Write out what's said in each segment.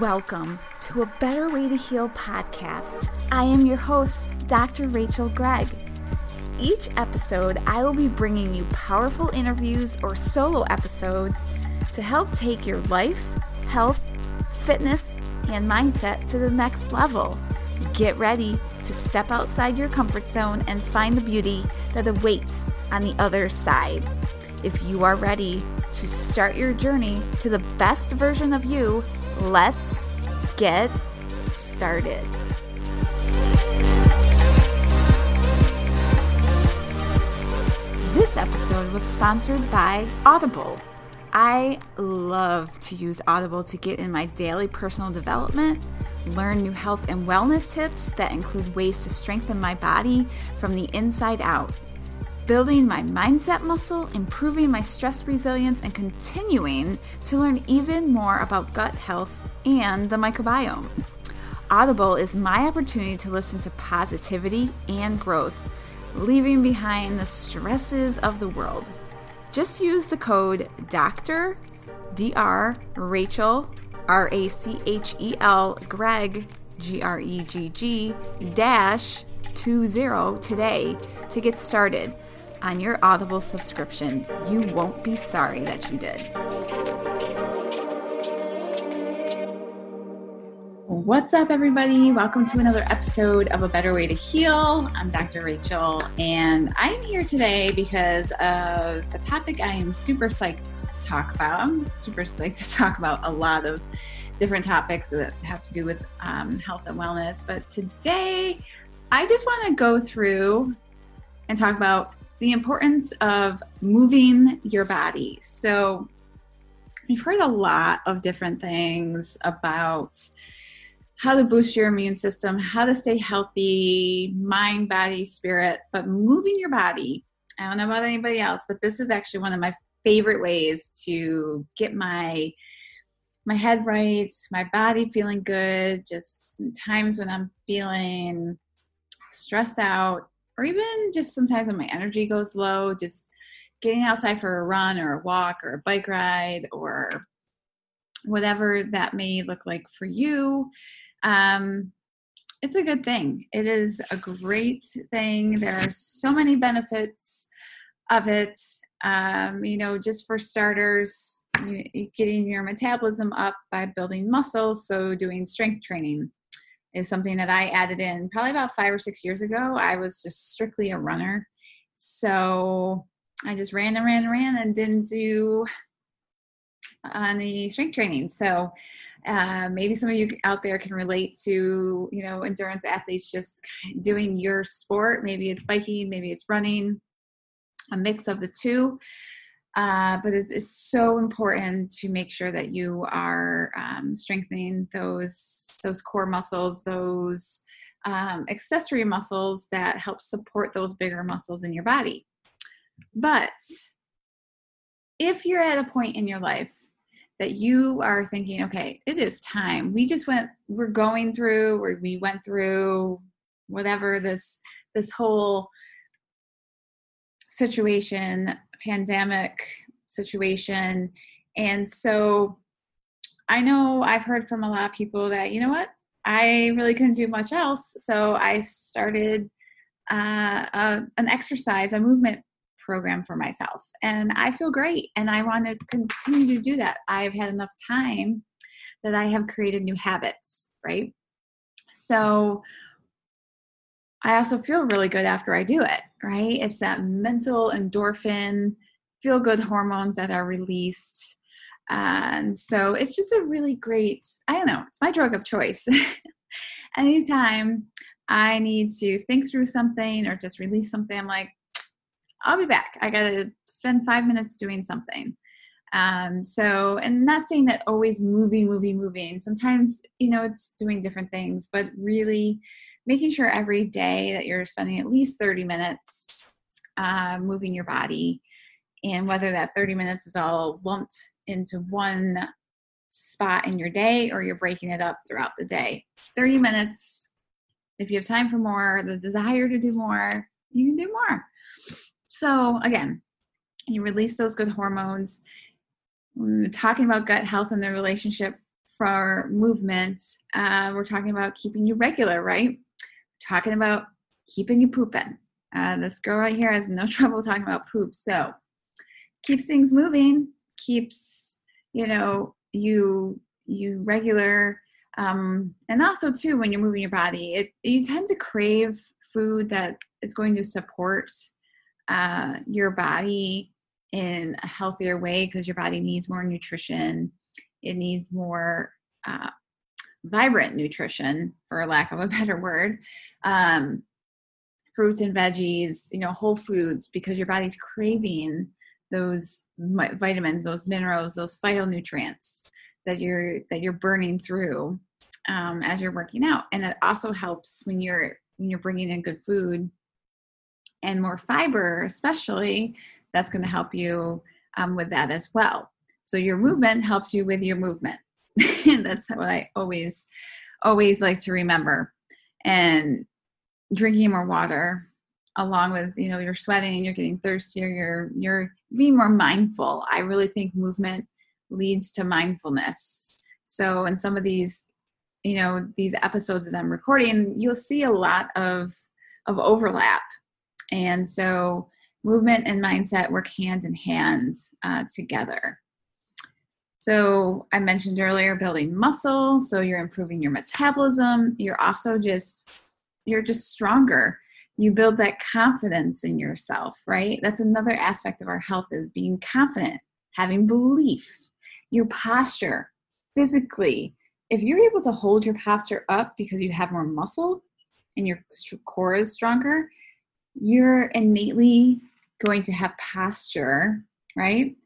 Welcome to a Better Way to Heal podcast. I am your host, Dr. Rachel Gregg. Each episode, I will be bringing you powerful interviews or solo episodes to help take your life, health, fitness, and mindset to the next level. Get ready to step outside your comfort zone and find the beauty that awaits on the other side. If you are ready to start your journey to the best version of you, let's get started. This episode was sponsored by Audible. I love to use Audible to get in my daily personal development, learn new health and wellness tips that include ways to strengthen my body from the inside out building my mindset muscle, improving my stress resilience, and continuing to learn even more about gut health and the microbiome. Audible is my opportunity to listen to positivity and growth, leaving behind the stresses of the world. Just use the code DOCTOR, DR, Rachel, R A C H E L, Gregg, G R E G G, dash 20 today to get started on your Audible subscription. You won't be sorry that you did. What's up, everybody? Welcome to another episode of A Better Way to Heal. I'm Dr. Rachel, and I'm here today because of the topic I am super psyched to talk about. I'm super psyched to talk about a lot of different topics that have to do with um, health and wellness, but today I just want to go through and talk about the importance of moving your body. So, we've heard a lot of different things about how to boost your immune system, how to stay healthy, mind, body, spirit, but moving your body. I don't know about anybody else, but this is actually one of my favorite ways to get my my head right, my body feeling good, just times when I'm feeling stressed out, or even just sometimes when my energy goes low, just getting outside for a run or a walk or a bike ride or whatever that may look like for you. Um, it's a good thing. It is a great thing. There are so many benefits of it. Um, you know, just for starters, you, getting your metabolism up by building muscles, so doing strength training is something that I added in probably about five or six years ago. I was just strictly a runner. So I just ran and ran and ran and didn't do any strength training. So uh, maybe some of you out there can relate to, you know, endurance athletes just doing your sport. Maybe it's biking, maybe it's running, a mix of the two. Uh, but it's, it's, so important to make sure that you are um, strengthening those those core muscles, those um, accessory muscles that help support those bigger muscles in your body. But if you're at a point in your life that you are thinking, okay, it is time. We just went, we're going through, or we went through whatever this this whole situation pandemic situation. And so I know I've heard from a lot of people that, you know what, I really couldn't do much else. So I started uh, a, an exercise, a movement program for myself. And I feel great. And I want to continue to do that. I've had enough time that I have created new habits, right? So I also feel really good after I do it, right? It's that mental endorphin, feel good hormones that are released. And so it's just a really great, I don't know, it's my drug of choice. Anytime I need to think through something or just release something, I'm like, I'll be back. I got to spend five minutes doing something. Um, so, and not saying that always moving, moving, moving. Sometimes, you know, it's doing different things, but really making sure every day that you're spending at least 30 minutes uh, moving your body. And whether that 30 minutes is all lumped into one spot in your day or you're breaking it up throughout the day. 30 minutes if you have time for more the desire to do more you can do more. So again you release those good hormones. Talking about gut health and the relationship for movement, uh, we're talking about keeping you regular, right? Talking about keeping you pooping. Uh, this girl right here has no trouble talking about poop. So keeps things moving, keeps you know you you regular um, and also too when you're moving your body it you tend to crave food that is going to support uh, your body in a healthier way because your body needs more nutrition it needs more uh, vibrant nutrition for lack of a better word um, fruits and veggies you know whole foods because your body's craving those vitamins those minerals those phytonutrients that you're that you're burning through um, as you're working out. And it also helps when you're when you're bringing in good food and more fiber especially that's going to help you um, with that as well. So your movement helps you with your movement that's what i always always like to remember. And drinking more water along with you know you're sweating you're getting thirstier you're you're being more mindful. I really think movement leads to mindfulness. So in some of these you know these episodes that i'm recording you'll see a lot of of overlap. And so movement and mindset work hand in hand uh, together so i mentioned earlier building muscle so you're improving your metabolism. You're also just you're just stronger. You build that confidence in yourself right? That's another aspect of our health is being confident having belief your posture physically. If you're able to hold your posture up because you have more muscle and your core is stronger you're innately going to have posture right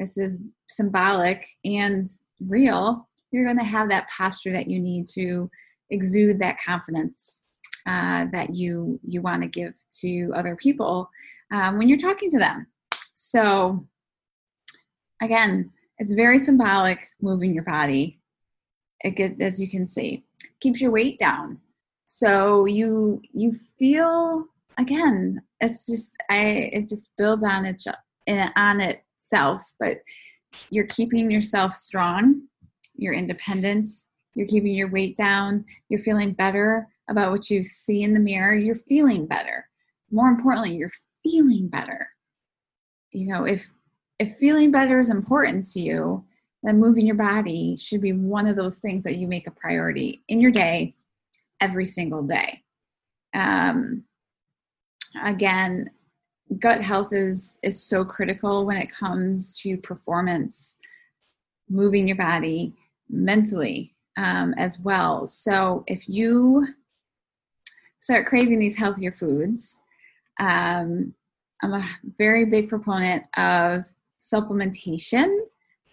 this is symbolic and real you're going to have that posture that you need to exude that confidence uh, that you you want to give to other people um, when you're talking to them. So again, it's very symbolic moving your body. It as you can see, keeps your weight down. So you you feel again. It's just I it just builds on it on itself, but you're keeping yourself strong. You're independent. You're keeping your weight down. You're feeling better about what you see in the mirror, you're feeling better. More importantly, you're feeling better. You know, if if feeling better is important to you, then moving your body should be one of those things that you make a priority in your day every single day. Um, again, gut health is is so critical when it comes to performance, moving your body mentally um, as well. So if you start craving these healthier foods. Um, I'm a very big proponent of supplementation.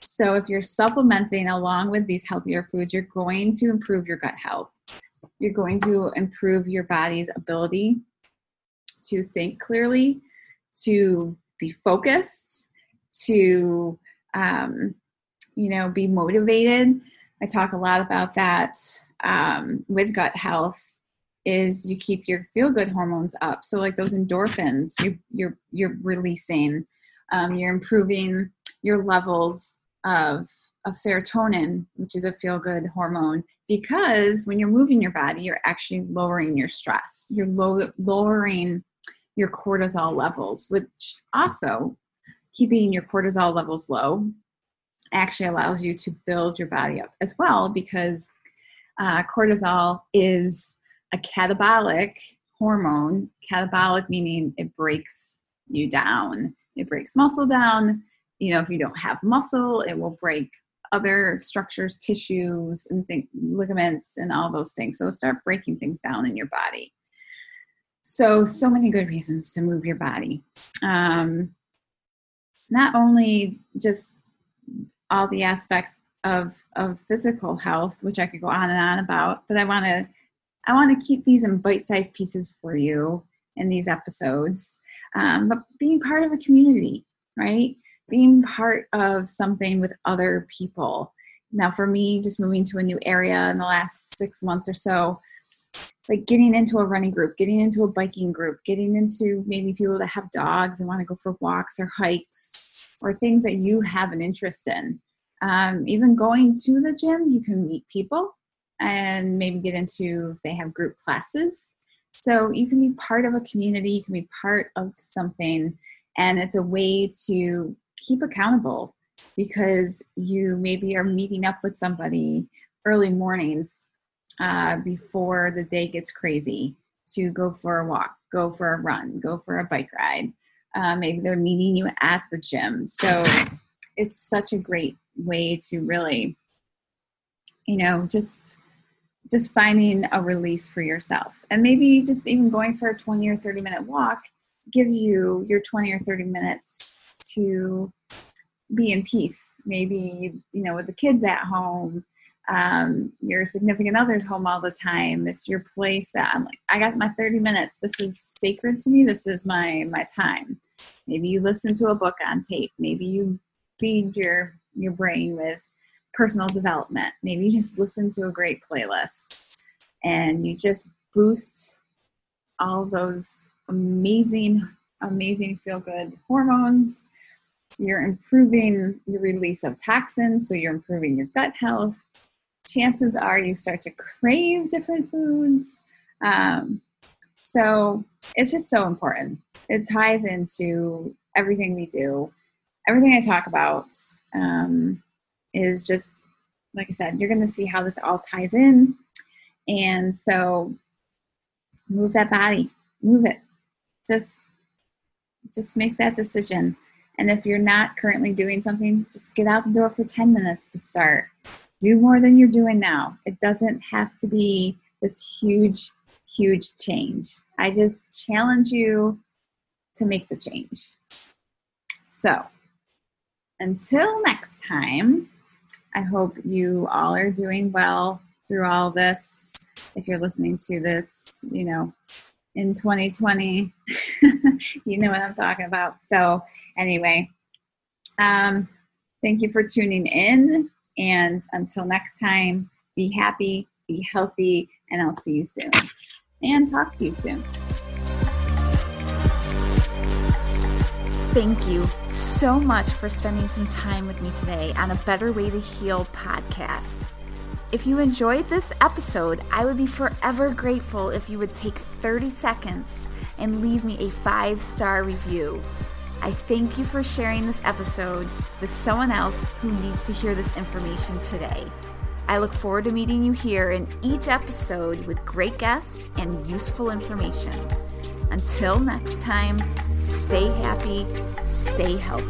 So, if you're supplementing along with these healthier foods, you're going to improve your gut health. You're going to improve your body's ability to think clearly, to be focused, to um, you know, be motivated. I talk a lot about that um, with gut health is you keep your feel good hormones up. So like those endorphins, you, you're you're releasing, um, you're improving your levels of of serotonin, which is a feel good hormone, because when you're moving your body, you're actually lowering your stress. You're low, lowering your cortisol levels, which also keeping your cortisol levels low actually allows you to build your body up as well because uh, cortisol is a catabolic hormone, catabolic meaning it breaks you down. It breaks muscle down. You know, if you don't have muscle, it will break other structures, tissues, and think ligaments and all those things. So start breaking things down in your body. So, so many good reasons to move your body. Um, not only just all the aspects of of physical health, which I could go on and on about, but I want to I want to keep these in bite sized pieces for you in these episodes. Um, but being part of a community, right? Being part of something with other people. Now, for me, just moving to a new area in the last six months or so, like getting into a running group, getting into a biking group, getting into maybe people that have dogs and want to go for walks or hikes or things that you have an interest in. Um, even going to the gym, you can meet people and maybe get into they have group classes. So you can be part of a community, you can be part of something, and it's a way to keep accountable because you maybe are meeting up with somebody early mornings uh, before the day gets crazy to go for a walk, go for a run, go for a bike ride. Uh, maybe they're meeting you at the gym. So it's such a great way to really, you know, just just finding a release for yourself. And maybe just even going for a 20 or 30 minute walk gives you your 20 or 30 minutes to be in peace. Maybe, you know, with the kids at home, um, your significant other's home all the time. It's your place that I'm like, I got my 30 minutes. This is sacred to me. This is my my time. Maybe you listen to a book on tape. Maybe you feed your your brain with personal development. Maybe you just listen to a great playlist and you just boost all those amazing, amazing feel good hormones. You're improving your release of toxins, so you're improving your gut health. Chances are you start to crave different foods. Um, so it's just so important. It ties into everything we do, everything I talk about. Um, is just like I said, you're going to see how this all ties in. And so move that body, move it. Just just make that decision. And if you're not currently doing something, just get out the door for 10 minutes to start. Do more than you're doing now. It doesn't have to be this huge, huge change. I just challenge you to make the change. So, until next time, I hope you all are doing well through all this. If you're listening to this, you know, in 2020, you know what I'm talking about. So, anyway, um, thank you for tuning in. And until next time, be happy, be healthy, and I'll see you soon. And talk to you soon. Thank you so much for spending some time with me today on a Better Way to Heal podcast. If you enjoyed this episode, I would be forever grateful if you would take 30 seconds and leave me a five star review. I thank you for sharing this episode with someone else who needs to hear this information today. I look forward to meeting you here in each episode with great guests and useful information. Until next time, stay happy, stay healthy.